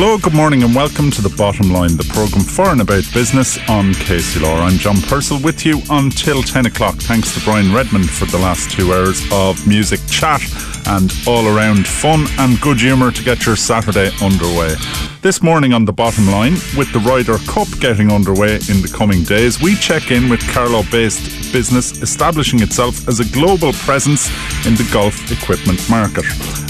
Hello, good morning, and welcome to The Bottom Line, the programme for and about business on KCLR. I'm John Purcell with you until 10 o'clock. Thanks to Brian Redmond for the last two hours of music chat and all around fun and good humour to get your Saturday underway. This morning on the bottom line, with the Ryder Cup getting underway in the coming days, we check in with Carlow based business establishing itself as a global presence in the golf equipment market.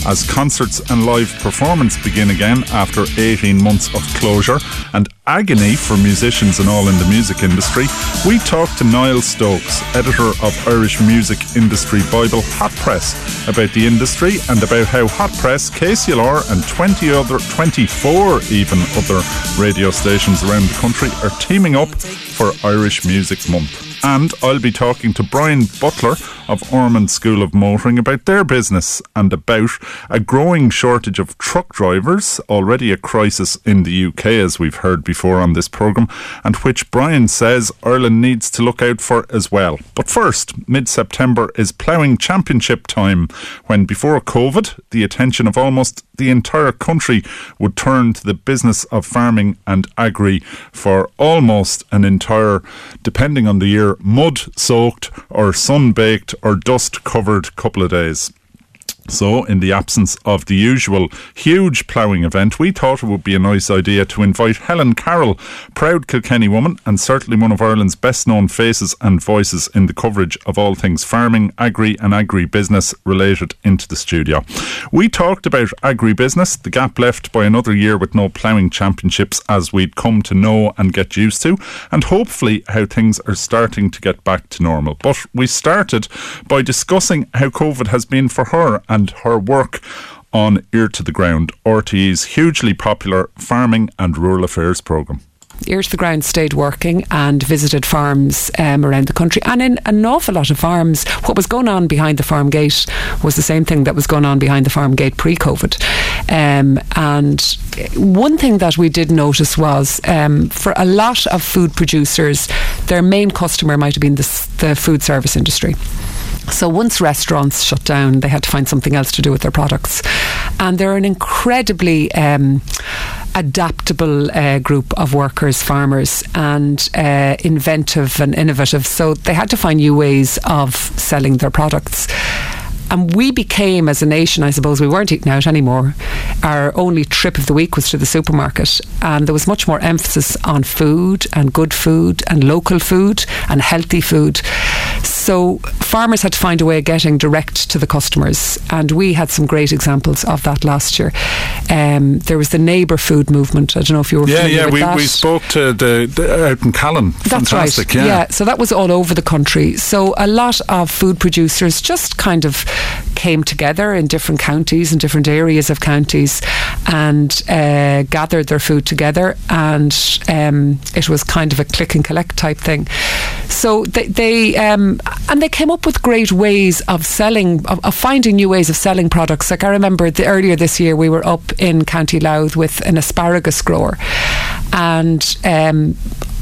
As concerts and live performance begin again after 18 months of closure and agony for musicians and all in the music industry, we talk to Niall Stokes, editor of Irish Music Industry Bible Hot Press, about the industry and about how Hot Press, KCLR, and 20 other, 24 even other radio stations around the country are teaming up for Irish Music Month. And I'll be talking to Brian Butler of Ormonde School of Motoring about their business and about a growing shortage of truck drivers, already a crisis in the UK, as we've heard before on this programme, and which Brian says Ireland needs to look out for as well. But first, mid September is ploughing championship time, when before COVID, the attention of almost the entire country would turn to the business of farming and agri for almost an entire, depending on the year, mud soaked or sun baked or dust covered couple of days. So, in the absence of the usual huge ploughing event, we thought it would be a nice idea to invite Helen Carroll, proud Kilkenny woman and certainly one of Ireland's best known faces and voices in the coverage of all things farming, agri, and agri business related into the studio. We talked about agri business, the gap left by another year with no ploughing championships as we'd come to know and get used to, and hopefully how things are starting to get back to normal. But we started by discussing how COVID has been for her and and her work on Ear to the Ground, RTE's hugely popular farming and rural affairs programme. Ear to the Ground stayed working and visited farms um, around the country. And in an awful lot of farms, what was going on behind the farm gate was the same thing that was going on behind the farm gate pre COVID. Um, and one thing that we did notice was um, for a lot of food producers, their main customer might have been the, the food service industry. So once restaurants shut down, they had to find something else to do with their products. And they're an incredibly um, adaptable uh, group of workers, farmers, and uh, inventive and innovative. So they had to find new ways of selling their products. And we became, as a nation, I suppose, we weren't eating out anymore. Our only trip of the week was to the supermarket. And there was much more emphasis on food and good food and local food and healthy food. So farmers had to find a way of getting direct to the customers. And we had some great examples of that last year. Um, there was the neighbour food movement. I don't know if you were yeah, yeah. we, that. we spoke to the, the out in Callan. That's Fantastic, right. yeah. yeah. So that was all over the country. So a lot of food producers just kind of came together in different counties and different areas of counties and uh, gathered their food together and um, it was kind of a click and collect type thing. So they, they um, and they came up with great ways of selling of, of, finding new ways of selling products. Like I remember the, earlier this year we were up in County Louth with an asparagus grower and um,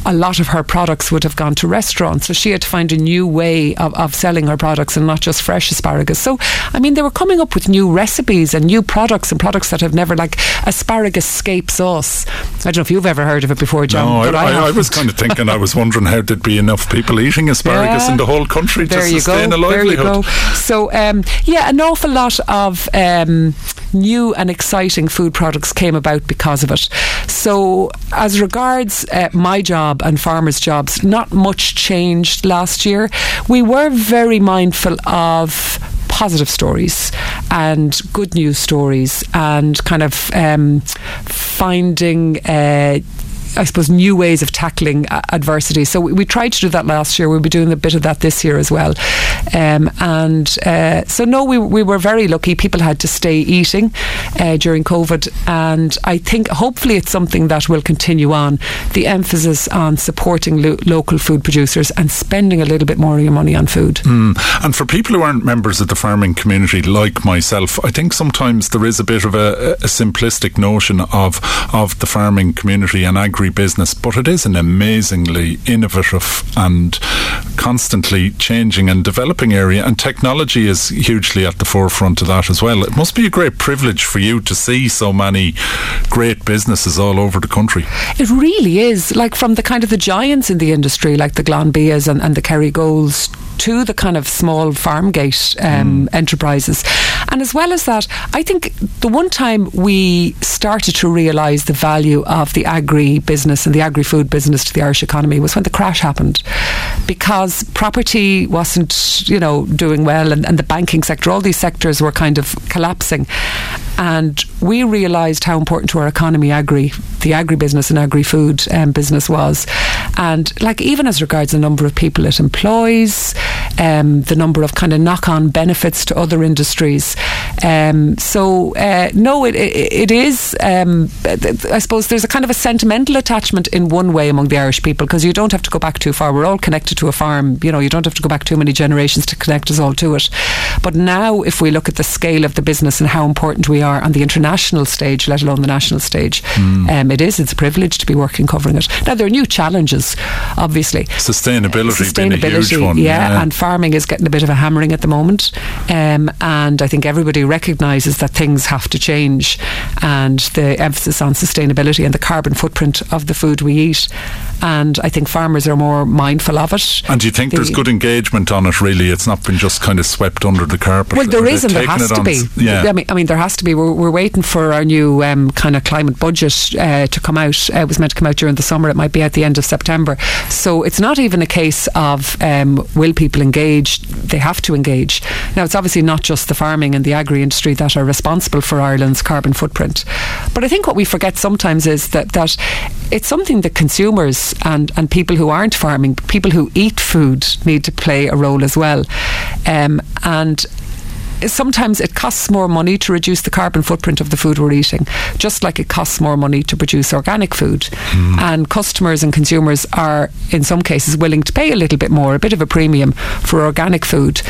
a lot of her products would have gone to restaurants. So she had to find a new way of, of selling her products and not just fresh asparagus. So, I mean, they were coming up with new recipes and new products and products that have never, like asparagus scape sauce. I don't know if you've ever heard of it before, John. No, I, I, I, I was kind of thinking, I was wondering how there'd be enough people eating asparagus Yeah. in the whole country there to sustain go. a There you livelihood. go. So, um, yeah, an awful lot of um, new and exciting food products came about because of it. So, as regards uh, my job and farmers' jobs, not much changed last year. We were very mindful of positive stories and good news stories and kind of um, finding. Uh, I suppose, new ways of tackling uh, adversity. So we, we, tried to do that last year. We'll be doing a bit of that this year as well. Um, and uh, so, no, we, we were very lucky. People had to stay eating uh, during COVID. And I think hopefully it's something that will continue on. The emphasis on supporting lo- local food producers and spending a little bit more of your money on food. Mm. And for people who aren't members of the farming community, like myself, I think sometimes there is a bit of a, a simplistic notion of of the farming community and agribusiness, but it is an amazingly innovative and constantly changing and developing area, and technology is hugely at the forefront of that as well. It must be a great privilege for you to see so many great businesses all over the country. It really is, like from the kind of the giants in the industry, like the Glanbias and, and the Kerrygolds to the kind of small farm gate um, mm. enterprises. And as well as that, I think the one time we started to realise the value of the agri business and the agri food business to the Irish economy was when the crash happened. Because property wasn't, you know, doing well and, and the banking sector, all these sectors were kind of collapsing. And we realised how important to our economy agri, the agri business and agri food um, business was. And like even as regards the number of people it employs, um, the number of kind of knock on benefits to other industries. Um, so, uh, no, it, it, it is, um, I suppose there's a kind of a sentimental attachment in one way among the Irish people because you don't have to go back too far. We're all connected to a farm. You know, you don't have to go back too many generations to connect us all to it. But now, if we look at the scale of the business and how important we are on the international stage, let alone the national stage, mm. um, it is. It's a privilege to be working covering it. Now, there are new challenges, obviously. Sustainability, Sustainability yeah, yeah, and farming is getting a bit of a hammering at the moment. Um, and I think everybody recognises that things have to change and the emphasis on sustainability and the carbon footprint of the food we eat. And I think farmers are more mindful of it. And do you think the, there's good engagement on it, really? It's not been just kind of swept under the carpet? Well, there is, and there has to be. Yeah. I mean, I mean, there has to be. We're, we're waiting for our new um, kind of climate budget uh, to come out. Uh, it was meant to come out during the summer. It might be at the end of September. So it's not even a case of um, will people engage? They have to engage. Now, it's obviously not just the farming and the agri industry that are responsible for Ireland's carbon footprint. But I think what we forget sometimes is that, that it's something that consumers and, and people who aren't farming, people who eat food, need to play a role as well. Um, and sometimes it costs more money to reduce the carbon footprint of the food we're eating, just like it costs more money to produce organic food. Mm. And customers and consumers are, in some cases, willing to pay a little bit more, a bit of a premium for organic food.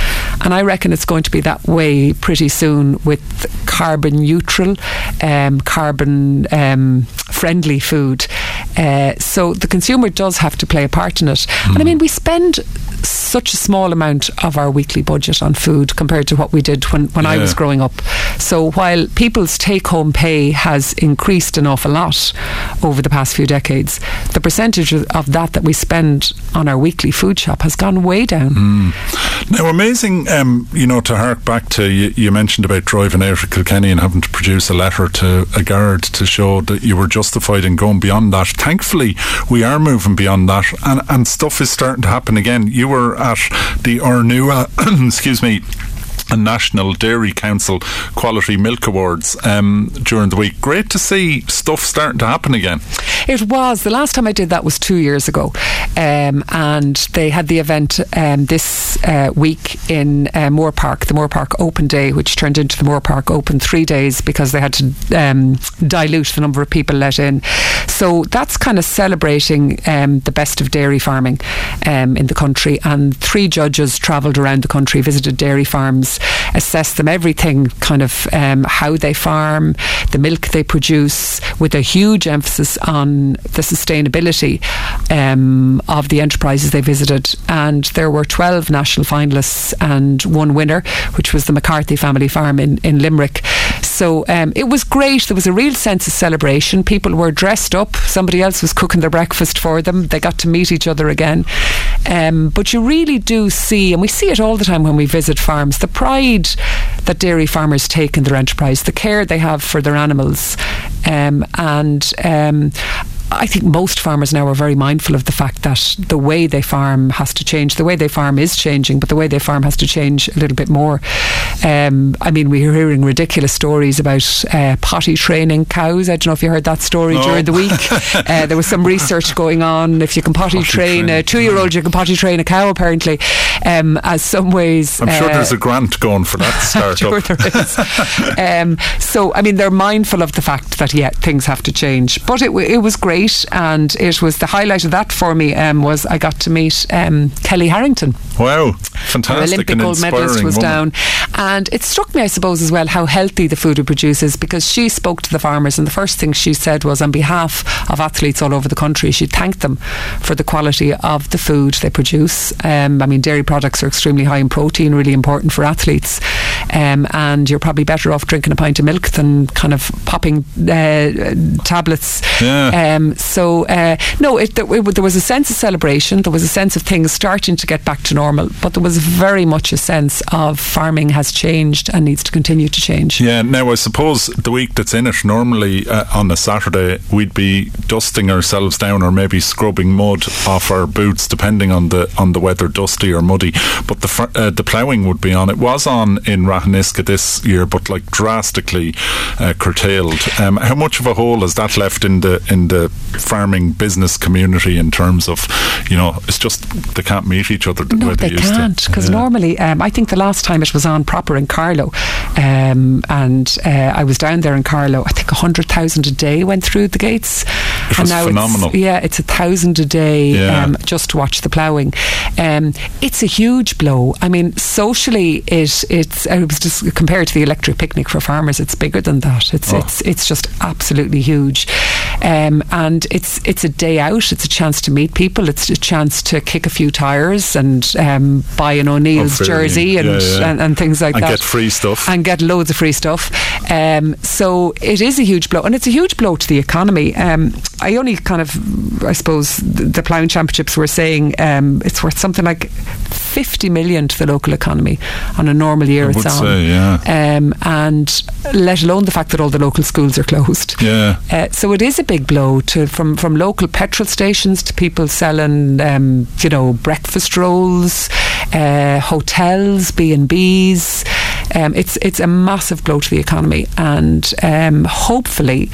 And I reckon it's going to be that way pretty soon with carbon neutral, um, carbon um, friendly food. Uh, so the consumer does have to play a part in it. Mm. And I hmm. mean, we spend such a small amount of our weekly budget on food compared to what we did when, when yeah. I was growing up. So while people's take home pay has increased an awful lot over the past few decades, the percentage of that that we spend on our weekly food shop has gone way down. Mm. Now, amazing, um, you know, to hark back to you, you mentioned about driving out of Kilkenny and having to produce a letter to a guard to show that you were justified in going beyond that. Thankfully, we are moving beyond that and, and stuff is starting to happen again. You were at the Ornua, excuse me, and National Dairy Council Quality Milk Awards um, during the week. Great to see stuff starting to happen again. It was. The last time I did that was two years ago. Um, and they had the event um, this uh, week in uh, Moorepark, the Moorepark Open Day, which turned into the Moorepark Open three days because they had to um, dilute the number of people let in. So that's kind of celebrating um, the best of dairy farming um, in the country. And three judges travelled around the country, visited dairy farms assess them, everything kind of um, how they farm, the milk they produce, with a huge emphasis on the sustainability um, of the enterprises they visited. And there were 12 national finalists and one winner, which was the McCarthy family farm in, in Limerick. So um, it was great. There was a real sense of celebration. People were dressed up. Somebody else was cooking their breakfast for them. They got to meet each other again. Um, but you really do see, and we see it all the time when we visit farms, the pride that dairy farmers take in their enterprise, the care they have for their animals. Um, and um, I think most farmers now are very mindful of the fact that the way they farm has to change. The way they farm is changing, but the way they farm has to change a little bit more. Um, I mean, we're hearing ridiculous stories about uh, potty training cows. I don't know if you heard that story No. during the week. uh, there was some research going on. If you can potty, Potty train train. a two-year-old, you can potty train a cow. Apparently, um, as some ways. I'm sure uh, there's a grant going for that startup. sure there is. um, so, I mean, they're mindful of the fact that yeah, things have to change. But it, w- it was great, and it was the highlight of that for me um, was I got to meet um, Kellie Harrington. Wow, Our fantastic Olympic gold medalist was woman. down, and it struck me, I suppose, as well how healthy the food it produces because she spoke to the farmers, and the first thing she said was, on behalf of athletes all over the country, she thanked them for the quality of the food they produce. Um, I mean, dairy products are extremely high in protein, really important for athletes, um, and you're probably better off drinking a pint of milk than kind of popping uh, tablets. Yeah. Um, so uh, no, it, there, it, there was a sense of celebration. There was a sense of things starting to get back to normal, but there was very much a sense of farming has changed and needs to continue to change. Yeah, now I suppose the week that's in it, normally uh, on a Saturday, we'd be dusting ourselves down or maybe scrubbing mud off our boots, depending on the on the weather, dusty or muddy. But the fir- uh, the ploughing would be on. It was on in Ratheniska this year, but like drastically uh, curtailed. Um, how much of a hole has that left in the in the farming business community in terms of, you know, it's just they can't meet each other the No, way they used can't because Yeah. normally, um, I think the last time it was on proper in Carlow, um, and uh, I was down there in Carlow. I think hundred thousand a day went through the gates, It and was now phenomenal. it's yeah, it's a thousand a day Yeah. um, just to watch the ploughing. Um, it's a huge blow. I mean, socially, it it's it was just compared to the electric picnic for farmers, it's bigger than that. It's Oh. it's it's just absolutely huge, um, and it's it's a day out. It's a chance to meet people. It's a chance to kick a few tires and um, buy an O'Neill's Oh, jersey and, Yeah, yeah. and and things like And that, get free stuff. and get loads of free stuff. Um, so it is a huge blow, and it's a huge blow to the economy. Um, I only kind of, I suppose, the, the ploughing championships were saying um, it's worth something like fifty million to the local economy on a normal year. I it's would on, say, yeah. um, and let alone the fact that all the local schools are closed. Yeah. Uh, so it is a big blow to from from local petrol stations to people selling, um, you know, breakfast rolls, uh, hotels, B and B's. Um, it's it's a massive blow to the economy, and um, hopefully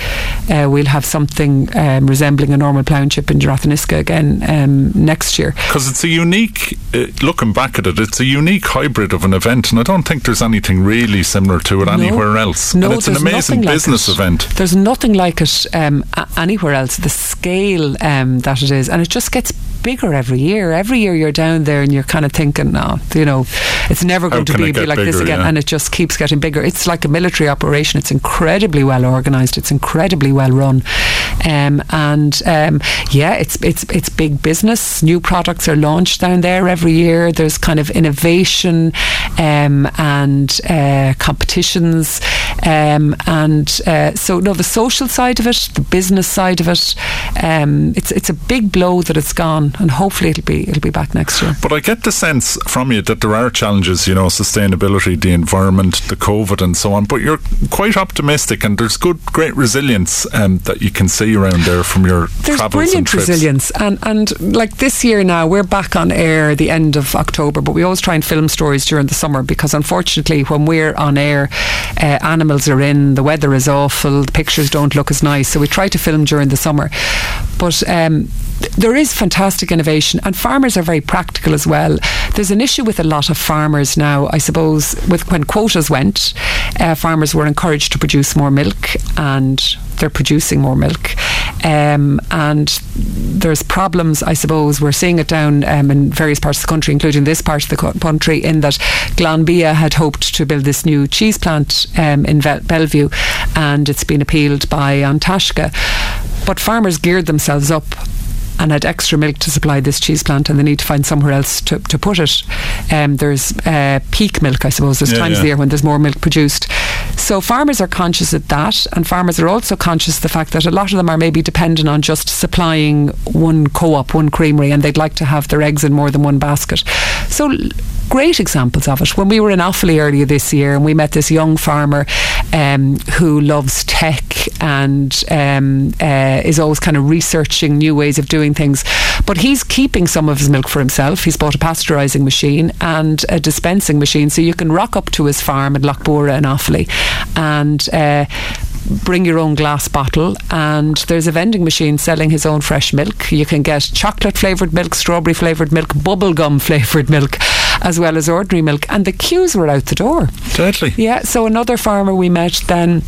uh, we'll have something um, resembling a normal ploughingship in Ratheniska again um, next year. Because it's a unique, uh, looking back at it, it's a unique hybrid of an event, and I don't think there's anything really similar to it No. anywhere else. No, and it's an amazing like business event. There's nothing like it um, a- anywhere else. The scale um, that it is, and it just gets bigger every year. Every year you're down there and you're kind of thinking, no, you know, it's never How going to be, be like this again. yeah. And it just keeps getting bigger. It's like a military operation. It's incredibly well organised. It's incredibly well run, um, and um, yeah, it's it's it's big business. New products are launched down there every year. There's kind of innovation um, and uh, competitions, um, and uh, so no, the social side of it, the business side of it, um, it's it's a big blow that it's gone, and hopefully it'll be it'll be back next year. But I get the sense from you that there are challenges, you know, sustainability, the environment, the COVID, and so on. But you're quite optimistic, and there's good, great resilience um, that you can see around there from your There's travels and brilliant trips. resilience, and and like this year now, we're back on air the end of October, but we always try and film stories during the summer because unfortunately, when we're on air, uh, animals are in, the weather is awful, the pictures don't look as nice, so we try to film during the summer. But um, there is fantastic innovation, and farmers are very practical as well. There's an issue with a lot of farmers now, I suppose, with when quotas went, uh, farmers were encouraged to produce more milk, and they're producing more milk. Um, and there's problems, I suppose, we're seeing it down um, in various parts of the country, including this part of the country, in that Glanbia had hoped to build this new cheese plant um, in Belview, and it's been appealed by An Taisce. But farmers geared themselves up and had extra milk to supply this cheese plant, and they need to find somewhere else to, to put it. Um, there's uh, peak milk, I suppose. There's Yeah, times of the year when there's more milk produced. So farmers are conscious of that, and farmers are also conscious of the fact that a lot of them are maybe dependent on just supplying one co-op, one creamery, and they'd like to have their eggs in more than one basket. So great examples of it. When we were in Offaly earlier this year, and we met this young farmer um, who loves tech and um, uh, is always kind of researching new ways of doing things. But he's keeping some of his milk for himself. He's bought a pasteurising machine and a dispensing machine, so you can rock up to his farm at Loughbora and Offaly and. Uh, bring your own glass bottle and there's a vending machine selling his own fresh milk you can get chocolate flavoured milk strawberry flavoured milk bubblegum flavoured milk as well as ordinary milk and the queues were out the door totally yeah so another farmer we met then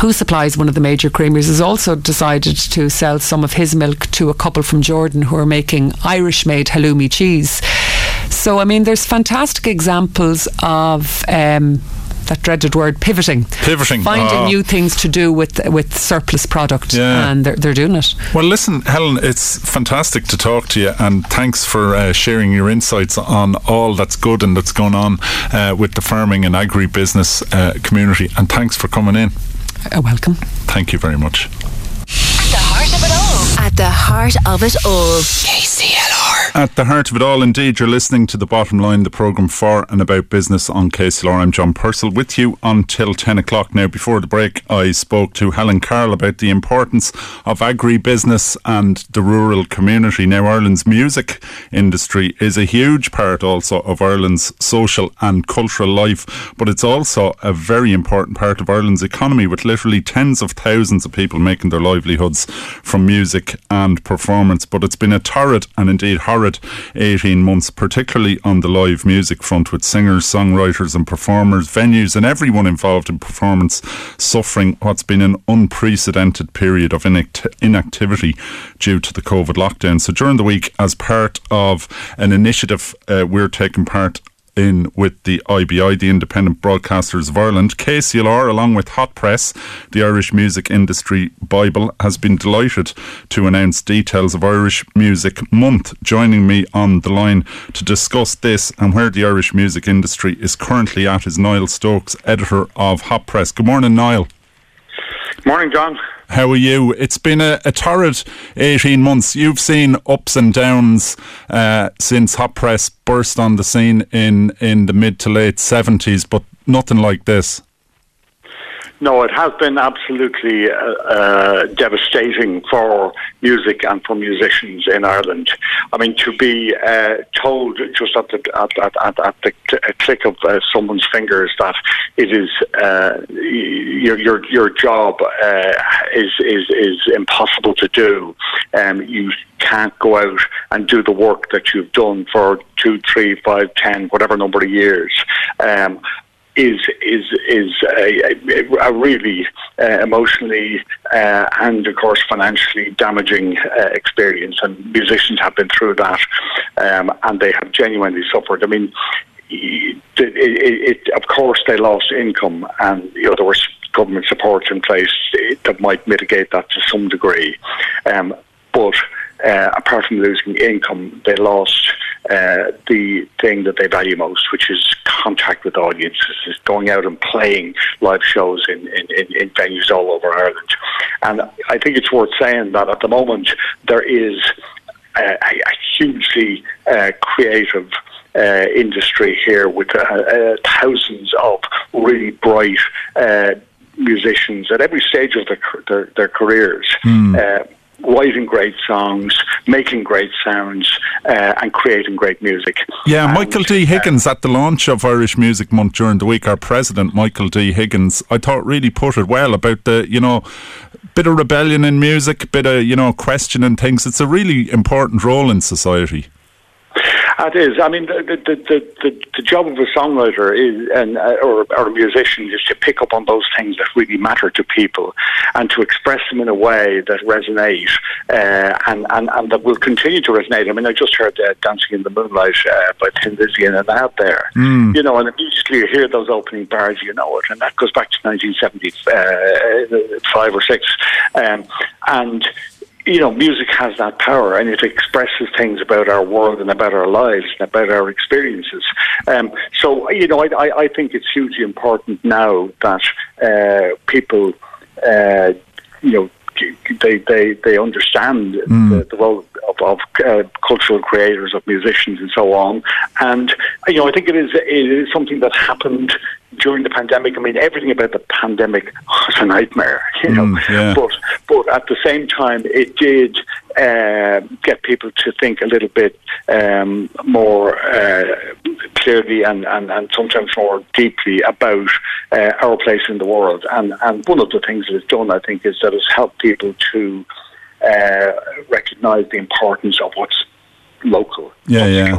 who supplies one of the major creamers, has also decided to sell some of his milk to a couple from Jordan who are making Irish made halloumi cheese. So, I mean, there's fantastic examples of. Um, that dreaded word pivoting pivoting finding oh. new things to do with with surplus product yeah. and they're, they're doing it well listen Helen it's fantastic to talk to you and thanks for uh, sharing your insights on all that's good and that's going on uh, with the farming and agri-business uh, community and thanks for coming in welcome. Thank you very much. At the heart of it all. At the heart of it all. KCLR. At the heart of it all, indeed, you're listening to The Bottom Line, the programme for and about business on KCLR. I'm John Purcell with you until 10 o'clock. Now, before the break, I spoke to Helen Carroll about the importance of agri-business and the rural community. Now, Ireland's music industry is a huge part also of Ireland's social and cultural life, but it's also a very important part of Ireland's economy with literally tens of thousands of people making their livelihoods from music and performance. But it's been a torrid and indeed horrid horrid 18 months, particularly on the live music front, with singers, songwriters, and performers, venues, and everyone involved in performance suffering what's been an unprecedented period of inact- inactivity due to the COVID lockdown. So during the week, as part of an initiative uh, we're taking part in with the IBI, the Independent Broadcasters of Ireland. KCLR, along with Hot Press, the Irish Music Industry Bible, has been delighted to announce details of Irish Music Month. Joining me on the line to discuss this and where the Irish music industry is currently at is Niall Stokes, editor of Hot Press. Good morning, Niall. Morning, John. How are you? It's been a, a torrid 18 months. You've seen ups and downs uh, since Hot Press burst on the scene in, in the mid to late 70s, but nothing like this. No, it has been absolutely uh, uh, devastating for music and for musicians in Ireland. I mean, to be uh, told just at the at, at, at, the click of uh, someone's fingers that it is uh, your your your job uh, is is is impossible to do. Um, you can't go out and do the work that you've done for two, three, five, ten, whatever number of years. Um, is is is a, a really uh, emotionally uh, and of course financially damaging uh, experience, and musicians have been through that, um, and they have genuinely suffered. I mean. It, it, it, of course, they lost income, and you know there was government support in place that might mitigate that to some degree. Um, but uh, apart from losing income, they lost uh, the thing that they value most, which is contact with audiences, is going out and playing live shows in, in, in, venues all over Ireland. And I think it's worth saying that at the moment there is a, a hugely uh, creative uh, industry here with uh, uh, thousands of really bright uh, musicians at every stage of their, their, their careers. Mm writing great songs, making great sounds, uh, and creating great music. Yeah, and, Michael D. Uh, Higgins uh, at the launch of Irish Music Month during the week, our president, Michael D. Higgins, I thought really put it well about the, you know, bit of rebellion in music, bit of, you know, questioning things. It's a really important role in society. It is. I mean, the the, the, the, the job of a songwriter is, and uh, or, or a musician is to pick up on those things that really matter to people, and to express them in a way that resonate uh, and, and and that will continue to resonate. I mean, I just heard uh, "Dancing in the Moonlight" uh, by Thin Lizzy and an out there, mm. you know, and immediately you hear those opening bars, you know it, and that goes back to 1975 or six, um, and you know, music has that power and it expresses things about our world and about our lives and about our experiences. Um, so, you know, I, I, think it's hugely important now that uh, people, uh, you know, they they they understand mm. the, the, role of, of uh, cultural creators, of musicians, and so on. And you know, I think it is it is something that happened during the pandemic, I mean, everything about the pandemic was a nightmare, you know. Mm, yeah. But but at the same time, it did uh, get people to think a little bit um, more uh, clearly and, and, and sometimes more deeply about uh, our place in the world. And and one of the things that it's done, I think, is that it's helped people to uh, recognise the importance of what's local, Yeah, yeah.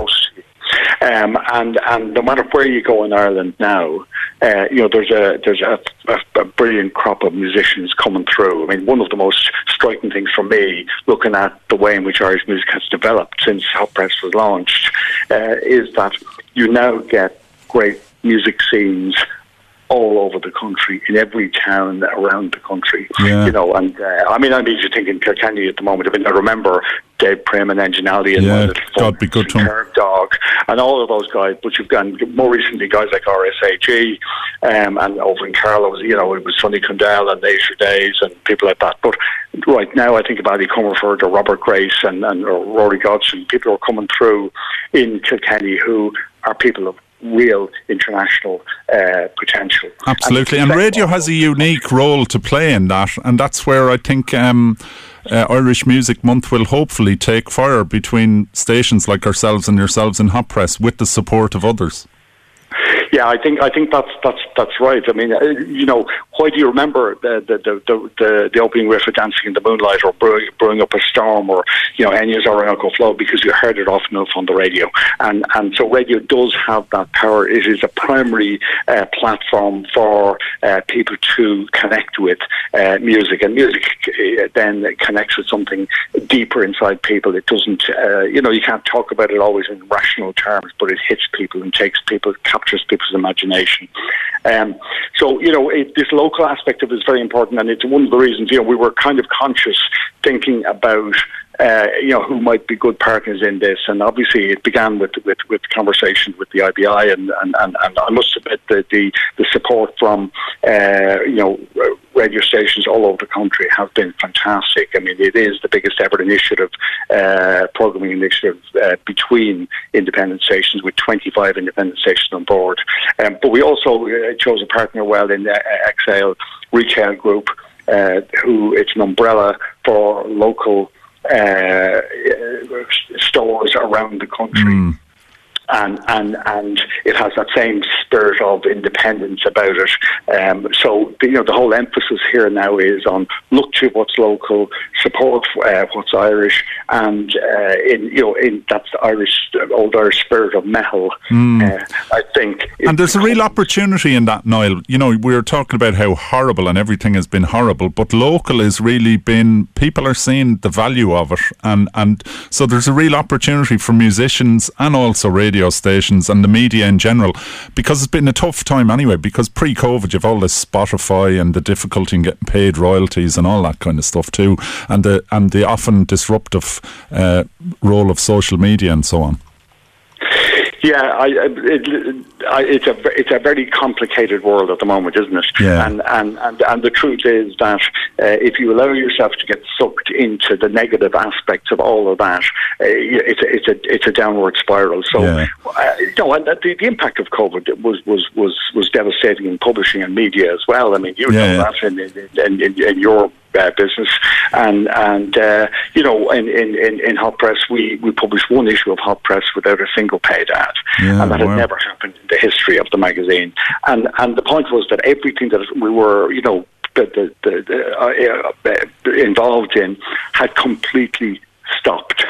Um, and and no matter where you go in Ireland now, uh, you know there's a there's a, a, a brilliant crop of musicians coming through. I mean, one of the most striking things for me, looking at the way in which Irish music has developed since Hot Press was launched, uh, is that you now get great music scenes all over the country, in every town around the country. Yeah. You know, and uh, I mean, I'm just thinking Kilkenny at the moment. I mean, I remember Dave Prim and Engine Alley and Yeah, My Little God be good to. Curb Dog and all of those guys. But you've got more recently guys like RSAG um, and over in Carlow, you know, it was Sonny Condell and Nature Days and people like that. But right now, I think Ali Comerford or Robert Grace and, and or Rory Godson. People are coming through in Kilkenny who are people of real international uh, potential. Absolutely, And and radio has a unique role to play in that, and that's where I think um, uh, Irish Music Month will hopefully take fire between stations like ourselves and yourselves in Hot Press with the support of others. Yeah, I think I think that's that's that's right. I mean, uh, you know, why do you remember the the the, the, the, opening riff of Dancing in the Moonlight or brewing, brewing Up a Storm or you know Enya's Orinoco Flow because you heard it often enough on the radio, and and so radio does have that power. It is a primary uh, platform for uh, people to connect with uh, music, and music uh, then connects with something deeper inside people. It doesn't, uh, you know, you can't talk about it always in rational terms, but it hits people and takes people, captures people's imagination. Um, so, you know, it, this local aspect of it is very important, and it's one of the reasons, you know, we were kind of conscious thinking about uh, you know, who might be good partners in this. And obviously, it began with with, with conversations with the IBI, and, and, and, and I must admit that the the support from uh, you know radio stations all over the country have been fantastic. I mean, it is the biggest ever initiative, uh, programming initiative uh, between independent stations, with 25 independent stations on board. Um, but we also uh, chose a partner well in uh, XL Retail Group, uh, who it's an umbrella for local Uh, stores around the country. Hmm. And, and and it has that same spirit of independence about it. Um, so the, you know the whole emphasis here now is on look to what's local, support uh, what's Irish, and uh, in you know in that's the Irish old Irish spirit of meitheal. Uh, I think. And there's a real opportunity in that, Niall. You know, we were talking about how horrible and everything has been horrible, but local has really been, people are seeing the value of it. And, and so there's a real opportunity for musicians and also radio stations and the media in general, because it's been a tough time anyway, because pre COVID, you've all this Spotify and the difficulty in getting paid royalties and all that kind of stuff too, and the, and the often disruptive uh, role of social media and so on. Yeah, I, it, I, it's a it's a very complicated world at the moment, isn't it? Yeah. And and and, and the truth is that uh, if you allow yourself to get sucked into the negative aspects of all of that, uh, it's a, it's a it's a downward spiral. So, Yeah. uh, you know, and the, the impact of COVID was was was was devastating in publishing and media as well. I mean, you Yeah, know yeah. that in in, in, in your uh, business, and and uh, you know, in, in, in, in Hot Press, we, we published one issue of Hot Press without a single paid ad, Yeah, and that wow. had never happened in the history of the magazine. And and the point was that everything that we were, you know, the, the, the, uh, uh, involved in had completely stopped.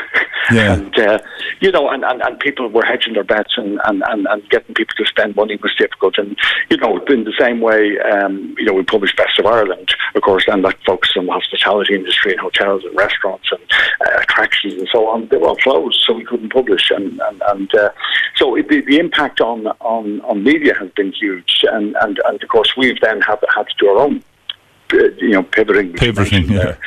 Yeah. And, uh, you know, and, and, and people were hedging their bets and, and, and, and getting people to spend money was difficult. And, you know, in the same way, um, you know, we published Best of Ireland, of course, and that focused on the hospitality industry and hotels and restaurants and uh, attractions and so on. They were all closed, so we couldn't publish. And, and, and uh, so it, the, the impact on, on, on media has been huge. And, and, and of course, we've then had, had to do our own uh, you know, pivoting. Pivoting, yeah. there.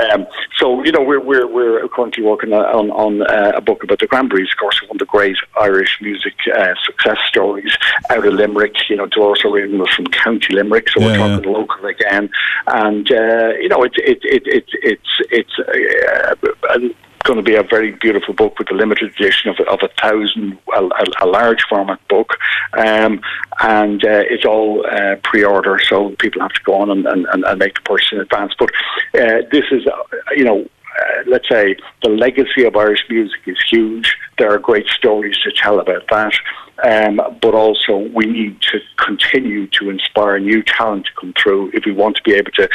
Um, so you know, we're we're we're currently working on on uh, a book about the Cranberries, of course, one of the great Irish music uh, success stories out of Limerick. You know, Dolores O'Riordan was from County Limerick, so we're Yeah, yeah. talking local again. And uh, you know, it's it, it, it, it's it's uh, and going to be a very beautiful book with a limited edition of, of a thousand, a, a, a large format book, um, and uh, it's all uh, pre-order, so people have to go on and, and, and make the purchase in advance. But uh, this is, uh, you know. Uh, let's say the legacy of Irish music is huge. There are great stories to tell about that, um, but also we need to continue to inspire new talent to come through if we want to be able to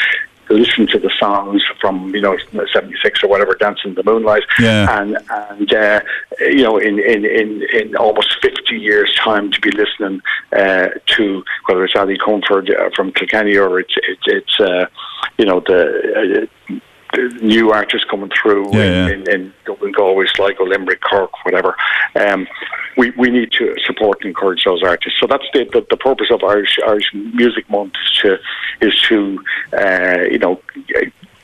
listen to the songs from you know '76 or whatever, "Dancing in the Moonlight," yeah. and and uh, you know in, in, in, in almost 50 years' time to be listening uh, to whether it's Ali Comfort uh, from Kilkenny or it's it's, it's uh, you know the. New artists coming through yeah, in, yeah. in, in Dublin, Galway, Sligo, Limerick, Cork, whatever. Um, we, we need to support and encourage those artists. So that's the, the, the purpose of Irish Irish Music Month is to is to uh, you know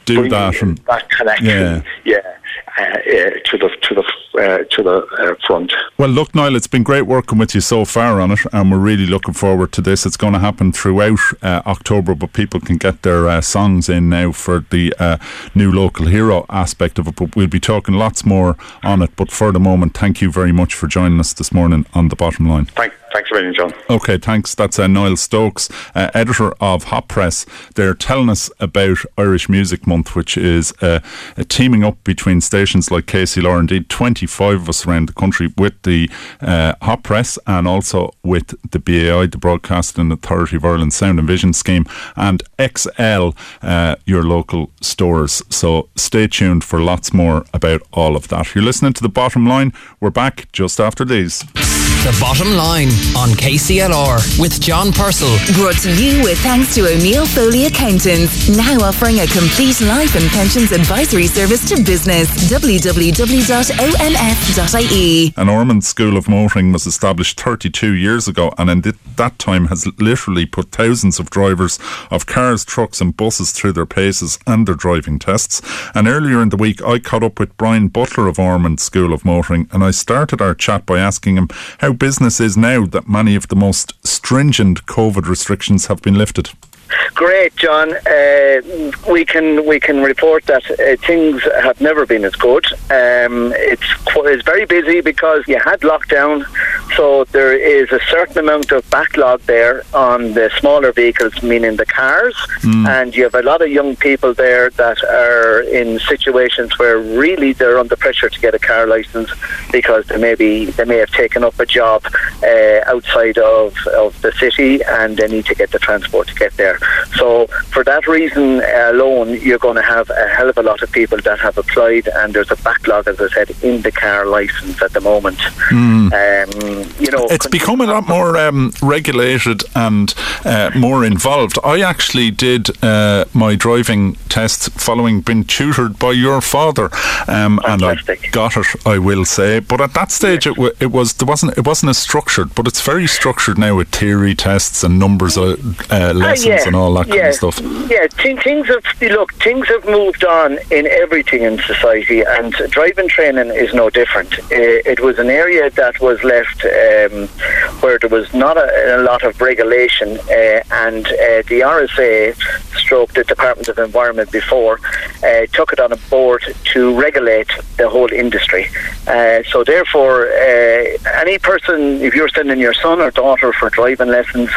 do that and that connection. Yeah. Yeah. Uh, uh, to the to the uh, to the uh, front. Well, look, Niall, it's been great working with you so far on it, and we're really looking forward to this. It's going to happen throughout uh, October, but people can get their uh, songs in now for the uh, new local hero aspect of it. But we'll be talking lots more on it. But for the moment, thank you very much for joining us this morning on the bottom line. Thank, thanks a million, John. Okay, thanks. That's uh, Niall Stokes, uh, editor of Hot Press. They're telling us about Irish Music Month, which is uh, a teaming up between stations like Casey KCLR, indeed 25 of us around the country, with the uh, Hot Press and also with the BAI, the Broadcasting Authority of Ireland Sound and Vision Scheme, and XL, uh, your local stores. So stay tuned for lots more about all of that. You're listening to The Bottom Line. We're back just after these. The Bottom Line on KCLR with John Purcell. Brought to you with thanks to O'Neill Foley Accountants, now offering a complete life and pensions advisory service to business. www.onf.ie. An Ormonde School of Motoring was established 32 years ago and in that time has literally put thousands of drivers of cars, trucks and buses through their paces and their driving tests. And earlier in the week I caught up with Brian Butler of Ormonde School of Motoring and I started our chat by asking him how business is now that many of the most stringent COVID restrictions have been lifted. Great, John. Uh, we can we can report that uh, things have never been as good. Um, it's it's very busy because you had lockdown, so there is a certain amount of backlog there on the smaller vehicles, meaning the cars, and you have a lot of young people there that are in situations where really they're under pressure to get a car license because they may be they may have taken up a job uh, outside of of the city and they need to get the transport to get there. So for that reason alone, you're going to have a hell of a lot of people that have applied, and there's a backlog, as I said, in the car license at the moment. Um, you know, It's become a lot more um, regulated and uh, more involved. I actually did uh, my driving test following being tutored by your father, um, and I got it. I will say, but at that stage, it, w- it was there wasn't it wasn't as structured, but it's very structured now with theory tests and numbers of uh, lessons yeah, and all that kind yeah, of stuff. Yeah, thi- things have look, things have moved on in everything in society, and driving training is no different. Uh, it was an area that was left um, where there was not a, a lot of regulation, uh, and uh, the RSA, stroke the Department of Environment before, uh, took it on a board to regulate the whole industry. Uh, so therefore, uh, any person, if you're sending your son or daughter for driving lessons,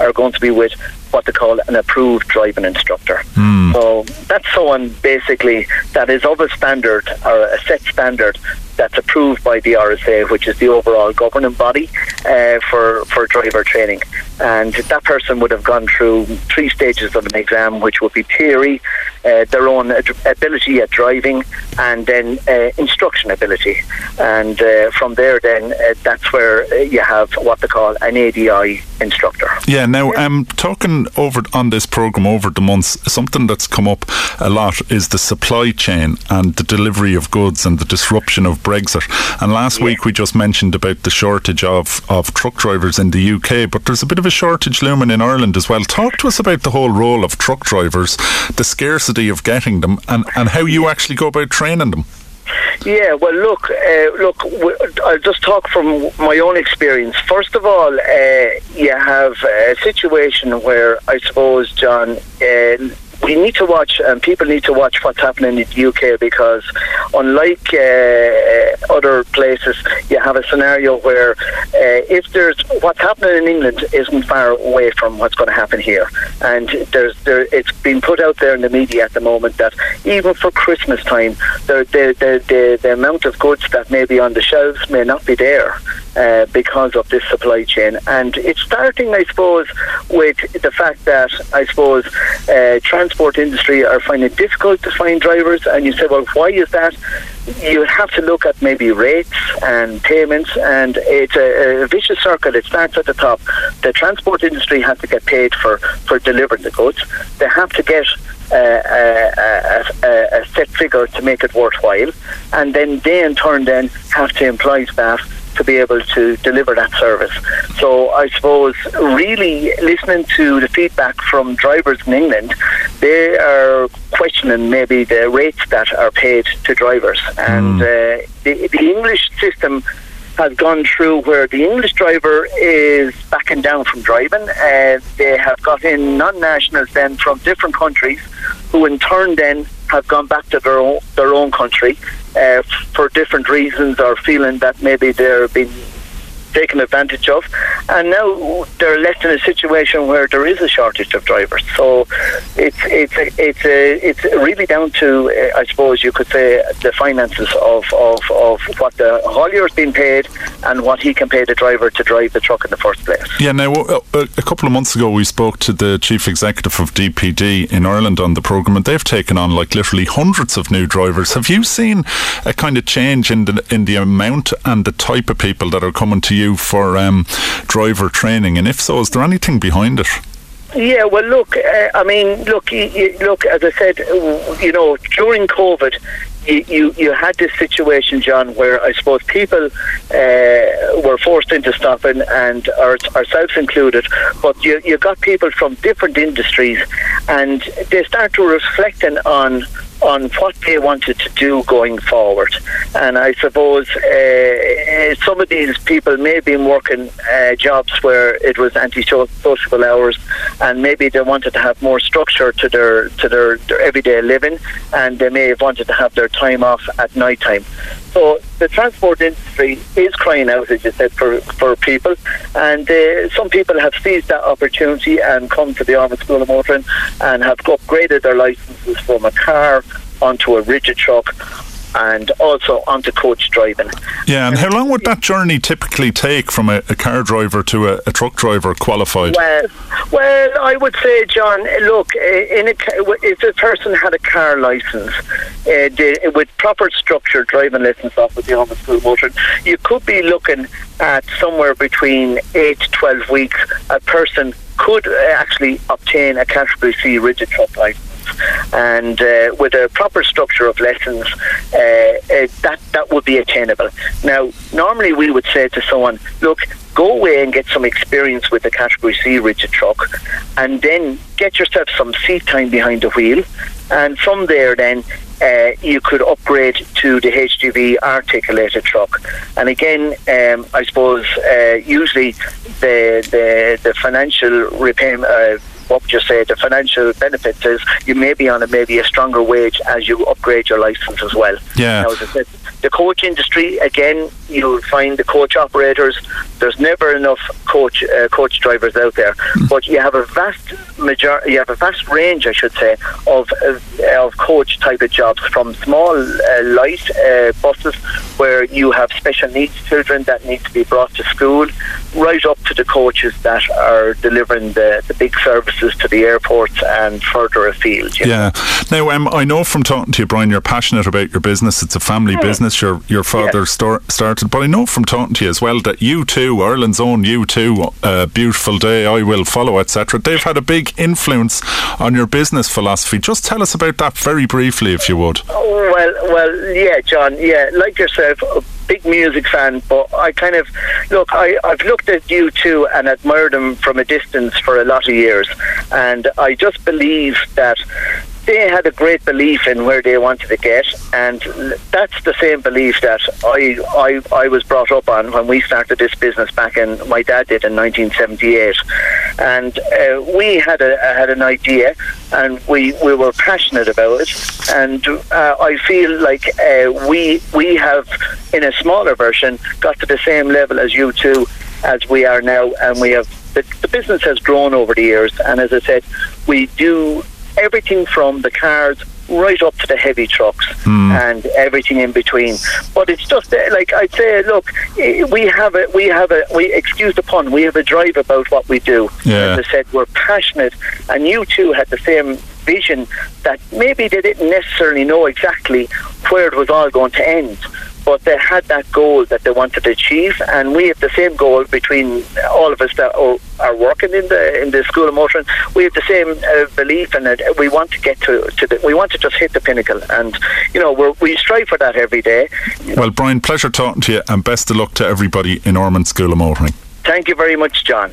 are going to be with what they call an approved driving instructor. Hmm. So that's someone basically that is of a standard or a set standard that's approved by the RSA, which is the overall governing body uh, for for driver training. And that person would have gone through three stages of an exam, which would be theory, uh, their own ad- ability at driving, and then uh, instruction ability. And uh, from there, then uh, that's where uh, you have what they call an ADI instructor. Yeah, now um, talking over on this program over the months, something that's come up a lot is the supply chain and the delivery of goods and the disruption of Brexit. And last week we just mentioned about the shortage of, of truck drivers in the UK, but there's a bit of a shortage looming in Ireland as well. Talk to us about the whole role of truck drivers, the scarcity of getting them, and, and how you actually go about training them. Yeah, well, look, uh, look. W- I'll just talk from my own experience. First of all, uh, you have a situation where I suppose, John, uh, we need to watch, and people need to watch what's happening in the UK because, unlike uh, other places, you have a scenario where uh, if there's what's happening in England isn't far away from what's going to happen here, and there's there it's been put out there in the media at the moment that even for Christmas time, the the the, the, the amount of goods that may be on the shelves may not be there uh, because of this supply chain, and it's starting, I suppose, with the fact that I suppose uh, transport industry are finding it difficult to find drivers, and you say, well, why is that? You have to look at maybe rates and payments, and it's a, a vicious circle. It starts at the top. The transport industry has to get paid for, for delivering the goods. They have to get uh, a, a, a, set figure to make it worthwhile, and then they in turn then have to employ staff to be able to deliver that service. So I suppose really listening to the feedback from drivers in England, they are questioning maybe the rates that are paid to drivers. And mm. uh, the, the English system has gone through where the English driver is backing down from driving. Uh, they have got in non-nationals then from different countries, who in turn then have gone back to their own their own country uh, for different reasons or feeling that maybe they're being taken advantage of, and now they're left in a situation where there is a shortage of drivers. So it's it's it's a, it's really down to uh, I suppose you could say the finances of, of, of what the haulier's been paid and what he can pay the driver to drive the truck in the first place. Yeah. Now uh, a couple of months ago we spoke to the chief executive of DPD in Ireland on the program, and they've taken on like literally hundreds of new drivers. Have you seen a kind of change in the in the amount and the type of people that are coming to you? You for um, driver training? And if so, is there anything behind it? Yeah, well, look, uh, I mean, look, look, as I said, you know, during COVID, you, you, you, had this situation, John, where I suppose people uh, were forced into stopping, and our, ourselves included. But you, you got people from different industries, and they start to reflecting on on what they wanted to do going forward. And I suppose uh, some of these people may have been working uh, jobs where it was anti-social hours, and maybe they wanted to have more structure to their to their, their everyday living, and they may have wanted to have their time off at night time. So the transport industry is crying out, as you said, for, for people. And uh, some people have seized that opportunity and come to the Ormonde School of Motoring and have upgraded their licenses from a car onto a rigid truck and also onto coach driving. Yeah, and how long would that journey typically take from a, a car driver to a, a, truck driver qualified? Well, well, I would say, John, look, in a, if a person had a car license uh, with proper structure driving lessons off with the Home School Motor, you could be looking at somewhere between 8 to 12 weeks a person could actually obtain a category C rigid truck license and uh, with a proper structure of lessons, uh, uh, that that would be attainable. Now, normally we would say to someone, look. Go away and get some experience with the Category C rigid truck, and then get yourself some seat time behind the wheel. And from there, then uh, you could upgrade to the HGV articulated truck. And again, um, I suppose uh, usually the, the the financial repayment. Uh, what would you say the financial benefits is you may be on a maybe a stronger wage as you upgrade your license as well. Yeah. Now, said, the coach industry again, you'll find the coach operators. There's never enough coach uh, coach drivers out there, mm. but you have a vast major, you have a vast range, I should say, of uh, of coach type of jobs from small uh, light uh, buses where you have special needs children that need to be brought to school, right up to the coaches that are delivering the, the big services to the airports and further afield. Yeah. Know? Now, um, I know from talking to you, Brian, you're passionate about your business. It's a family mm. business. Your your father yeah. star- started, but I know from talking to you as well that U2, Ireland's own U2, uh, beautiful day, I will follow, etc. They've had a big influence on your business philosophy. Just tell us about that very briefly, if you would. Oh, well, well, yeah, John. Yeah, like yourself, big music fan, but I kind of look. I, I've looked at U2 and admired them from a distance for a lot of years, and I just believe that they had a great belief in where they wanted to get, and that's the same belief that I, I, I was brought up on when we started this business back in my dad did in 1978, and uh, we had a had an idea, and we, we were passionate about it, and uh, I feel like uh, we we have in a smaller version got to the same level as U2 as we are now, and we have the, the business has grown over the years, and as I said, we do everything from the cars right up to the heavy trucks Hmm. and everything in between. But it's just uh, like I'd say, look, eh, we have a, we have a, we excuse the pun, we have a drive about what we do. Yeah. As I said, we're passionate, and U2 had the same vision that maybe they didn't necessarily know exactly where it was all going to end. But they had that goal that they wanted to achieve, and we have the same goal between all of us that are, are working in the in the school of motoring. We have the same uh, belief, and we want to get to to the, we want to just hit the pinnacle, and you know we're, we strive for that every day. Well, Brian, pleasure talking to you, and best of luck to everybody in Ormonde School of Motoring. Thank you very much, John.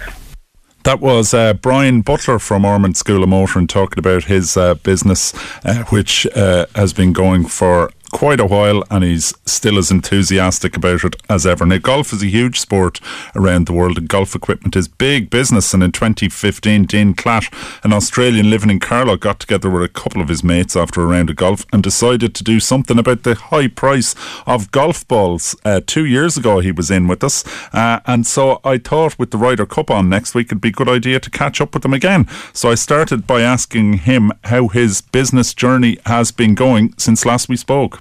That was uh, Brian Butler from Ormonde School of Motoring talking about his uh, business, uh, which uh, has been going for quite a while and he's still as enthusiastic about it as ever. Now, golf is a huge sport around the world and golf equipment is big business. And in 2015, Dean Klatt, an Australian living in Carlow, got together with a couple of his mates after a round of golf and decided to do something about the high price of golf balls. Uh, two years ago, he was in with us. Uh, and so I thought with the Ryder Cup on next week, it'd be a good idea to catch up with him again. So I started by asking him how his business journey has been going since last we spoke.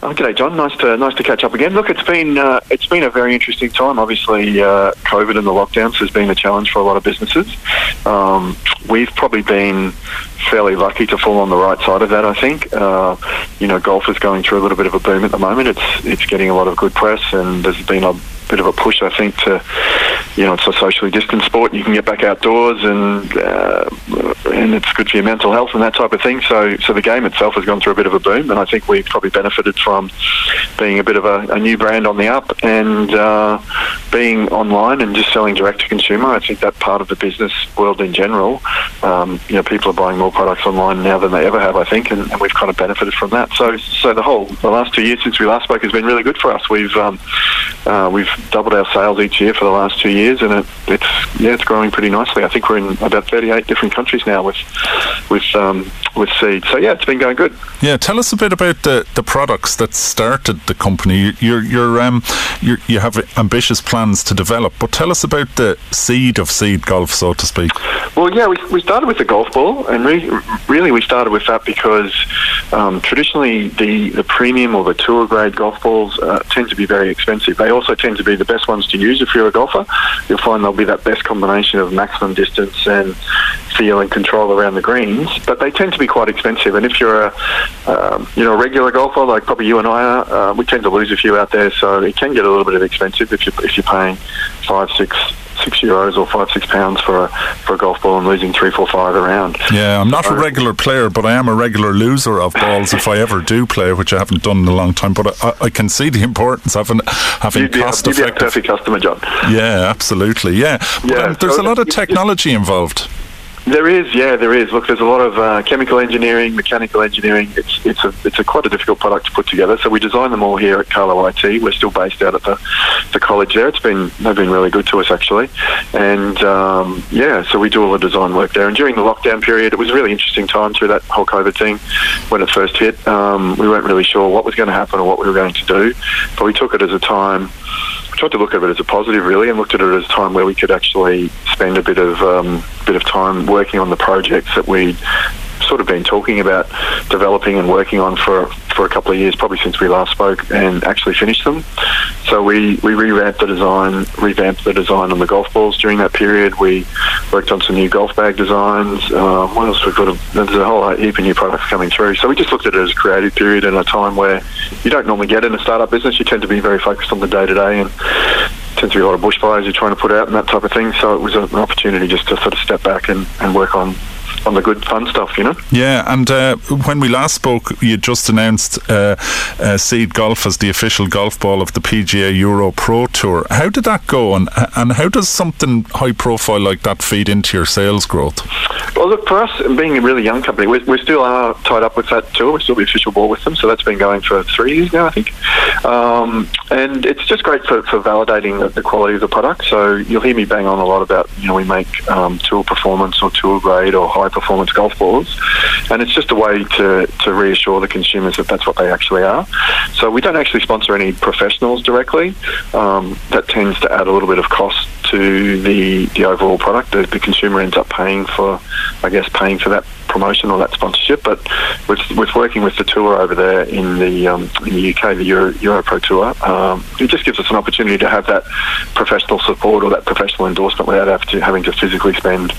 Oh, g'day, John. Nice to nice to catch up again. Look, it's been uh, it's been a very interesting time. Obviously, uh, COVID and the lockdowns has been a challenge for a lot of businesses. Um, we've probably been fairly lucky to fall on the right side of that. I think. Uh, you know, golf is going through a little bit of a boom at the moment. It's it's getting a lot of good press, and there's been a bit of a push, I think, to you know, it's a socially distant sport. You can get back outdoors, and uh, and it's good for your mental health and that type of thing. So, so the game itself has gone through a bit of a boom, and I think we've probably benefited from being a bit of a, a new brand on the up and uh, being online and just selling direct to consumer. I think that part of the business world in general, um, you know, people are buying more products online now than they ever have. I think, and, and we've kind of benefited from that. So, so the whole the last two years since we last spoke has been really good for us. We've um, uh, we've doubled our sales each year for the last two years, and it, it's yeah, it's growing pretty nicely. I think we're in about 38 different countries now with with um, with seed. So yeah, it's been going good. Yeah, tell us a bit about the, the products that started the company. You're, you're, um, you're, you have ambitious plans to develop, but tell us about the seed of seed golf, so to speak. Well, yeah, we, we started with the golf ball, and re- really we started with that because um, traditionally the, the premium or the tour grade golf balls uh, tend to be very expensive. They also tend to be the best ones to use if you're a golfer. You'll find they'll be that best combination of maximum distance and feel and control around the greens, but they tend to be quite expensive. And if you're a um, you know a regular golfer like probably you and I are, uh, we tend to lose a few out there, so it can get a little bit expensive if you're, if you're paying five six six euros or five six pounds for a for a golf ball and losing three four five around. Yeah, I'm not a regular player, but I am a regular loser of balls if I ever do play, which I haven't done in a long time. But I, I can see the importance of an, having You'd be, a, cost you'd be a effective. perfect customer, John. Yeah, absolutely. Yeah, but Yeah, um, there's so a lot of technology involved. There is, yeah, there is. Look, there's a lot of uh, chemical engineering, mechanical engineering. It's it's a it's a quite a difficult product to put together. So we design them all here at Carlow IT. We're still based out at the the college there. It's been they've been really good to us actually, and um, yeah, so we do all the design work there. And during the lockdown period, it was a really interesting time through that whole COVID thing when it first hit. Um, we weren't really sure what was going to happen or what we were going to do, but we took it as a time tried to look at it as a positive, really, and looked at it as a time where we could actually spend a bit of um, bit of time working on the projects that we sort of been talking about developing and working on for for a couple of years, probably since we last spoke, and actually finished them. So we, we revamped the design, revamped the design on the golf balls during that period. We worked on some new golf bag designs. Um, what else we've got? A, there's a whole heap of new products coming through. So we just looked at it as a creative period and a time where you don't normally get in a startup business. You tend to be very focused on the day to day and tends to be a lot of bushfires you're trying to put out and that type of thing. So it was an opportunity just to sort of step back and, and work on on the good fun stuff, you know. Yeah, and uh, when we last spoke, you just announced uh, uh, Seed Golf as the official golf ball of the PGA Euro Pro Tour. How did that go, and and how does something high profile like that feed into your sales growth? Well, look, for us, being a really young company, we, we still are tied up with that tour. We're still the official ball with them, so that's been going for three years now, I think. Um, and it's just great for, for validating the, the, quality of the product. So you'll hear me bang on a lot about, you know, we make um, tour performance or tour grade or high performance golf balls. And it's just a way to, to reassure the consumers that that's what they actually are. So we don't actually sponsor any professionals directly. Um, that tends to add a little bit of cost to the, the overall product. The, the consumer ends up paying for, I guess, paying for that promotion or that sponsorship. But with, with working with the tour over there in the um, in the UK, the Euro, Euro Pro Tour, um, it just gives us an opportunity to have that professional support or that professional endorsement without having to physically spend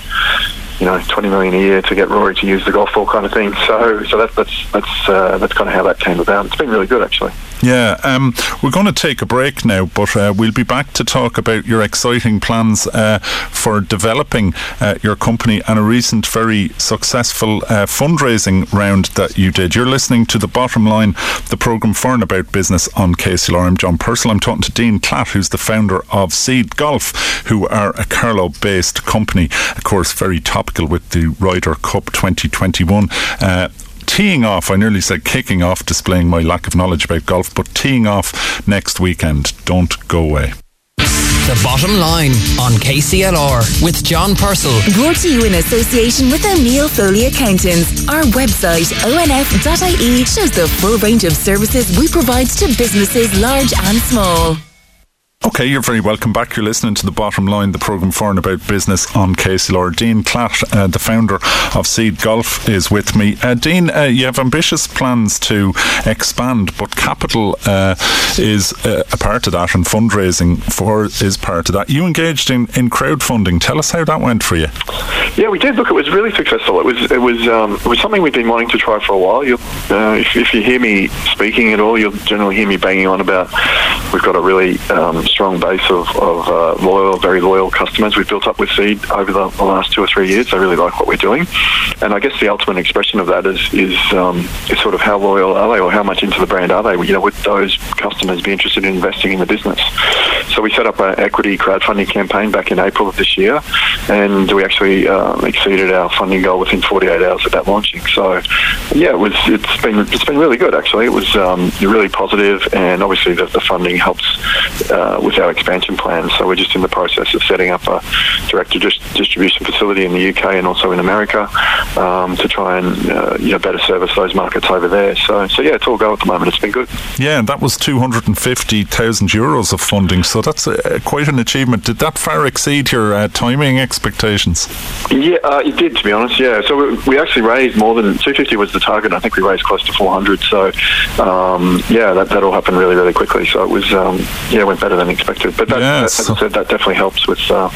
you know, 20 million a year to get Rory to use the golf ball kind of thing. So, so that, that's that's uh, that's kind of how that came about. It's been really good actually. Yeah, um, we're going to take a break now, but uh, we'll be back to talk about your exciting plans uh, for developing uh, your company and a recent very successful uh, fundraising round that you did. You're listening to The Bottom Line, the programme for and about business on KCLR. I'm John Purcell. I'm talking to Dean Klatt, who's the founder of Seed Golf, who are a Carlow based company. Of course, very topical with the Ryder Cup 2021 uh, teeing off, I nearly said kicking off, displaying my lack of knowledge about golf, but teeing off next weekend. Don't go away. The bottom line on KCLR with John Purcell. Brought to you in association with O'Neill Foley Accountants. Our website, onf.ie, shows the full range of services we provide to businesses large and small. Okay, you're very welcome back. You're listening to The Bottom Line, the programme for and about business on KCLR. Dean Klatt, uh, the founder of Seed Golf, is with me. Uh, Dean, uh, you have ambitious plans to expand, but capital uh, is uh, a part of that and fundraising for is part of that. You engaged in, in crowdfunding. Tell us how that went for you. Yeah, we did. Look, it was really successful. It was it was um, it was something we've been wanting to try for a while. Uh, if, if, you hear me speaking at all, you'll generally hear me banging on about we've got a really um, strong base of, of uh, loyal, very loyal customers we've built up with Seed over the, the, last two or three years. They really like what we're doing, and I guess the ultimate expression of that is is, um, is sort of how loyal are they, or how much into the brand are they? You know, would those customers be interested in investing in the business? So we set up an equity crowdfunding campaign back in April of this year, and we actually um, exceeded our funding goal within 48 hours of that launching. So, yeah, it was. It's been it's been really good actually. It was um, really positive, and obviously the, the funding helps uh, with our expansion plans. So we're just in the process of setting up a direct distribution facility in the UK and also in America um, to try and uh, you know better service those markets over there. So so yeah, it's all go at the moment. It's been good. Yeah, and that was 250,000 euros of funding. So that's a, quite an achievement. Did that far exceed your uh, timing expectations? Yeah, uh, it did. To be honest, yeah. So we, we, actually raised more than 250 was the target. I think we raised close to 400. So um, yeah, that that all happened really really quickly. So it was um, yeah, went better than expected. But that, yes. as I said, that definitely helps with uh,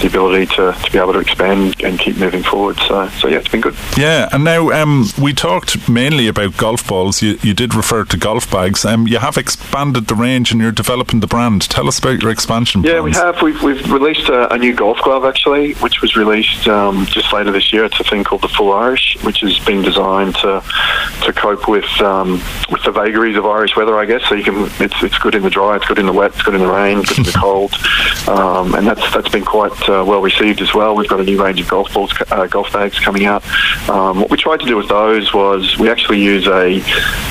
the ability to, to be able to expand and keep moving forward. So so yeah, it's been good. Yeah, and now um, we talked mainly about golf balls. You you did refer to golf bags. Um, you have expanded the range and you're developing the brand. Tell us about your expansion. Yeah, plans. we have. We've, we've released a, a, new golf glove actually, which was released um, just later this year. It's a thing called the Full Irish, which has been designed to to cope with um, with the vagaries of Irish weather, I guess. So you can it's it's good in the dry, it's good in the wet, it's good in the rain, good in the cold, um, and that's that's been quite uh, well received as well. We've got a new range of golf balls, uh, golf bags coming out. Um, what we tried to do with those was we actually use a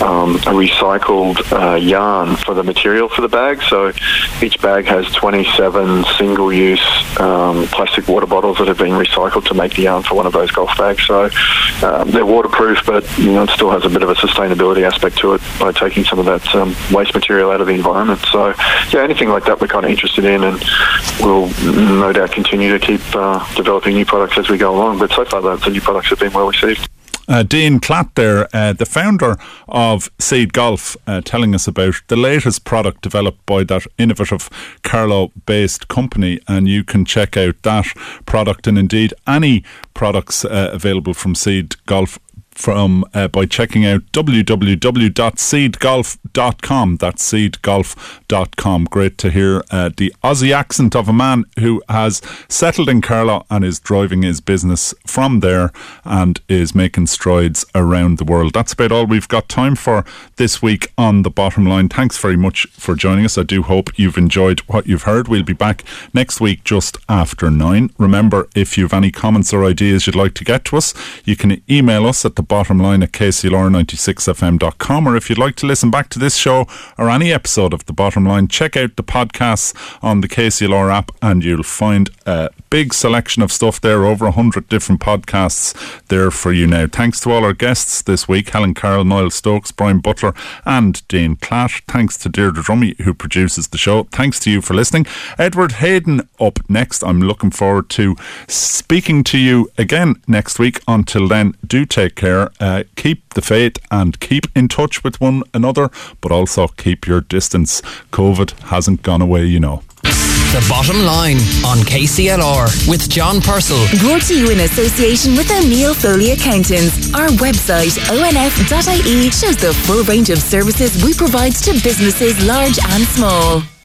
um, a recycled uh, yarn for the material for the bag. So each bag has 27 single-use um, plastic water bottles that have been recycled to make the yarn for one of those golf bags. So um, they're waterproof, but you know it still has a bit of a sustainability aspect to it by taking some of that um, waste material out of the environment. So yeah, anything like that we're kind of interested in, and we'll no doubt continue to keep uh, developing new products as we go along. But so far, the, the new products have been well received. Uh, Dean Klatt there, uh, the founder of Seed Golf, uh, telling us about the latest product developed by that innovative Carlow based company. And you can check out that product and indeed any products uh, available from Seed Golf from uh, by checking out www.seedgolf.com. That's seedgolf.com. Great to hear uh, the Aussie accent of a man who has settled in Carlow and is driving his business from there and is making strides around the world. That's about all we've got time for this week on the bottom line. Thanks very much for joining us. I do hope you've enjoyed what you've heard. We'll be back next week just after nine. Remember, if you've any comments or ideas you'd like to get to us, you can email us at the bottom line at kclr96fm.com. Or if you'd like to listen back to this show or any episode of the bottom line, check out the podcasts on the KCLR app and you'll find a big selection of stuff there, over 100 different podcasts there for you now. Thanks to all our guests this week Helen Carroll, Niall Stokes, Brian Butler, and Dean Klatt. Thanks to Deirdre Dromey, who produces the show. Thanks to you for listening. Edward Hayden up next. I'm looking forward to speaking to you again next week. Until then, do take care, uh, keep the faith, and keep in touch with one another, but also keep your distance. COVID hasn't gone away, you know. The Bottom Line on KCLR with John Purcell. Brought to you in association with O'Neill Foley Accountants. Our website, onf.ie, shows the full range of services we provide to businesses large and small.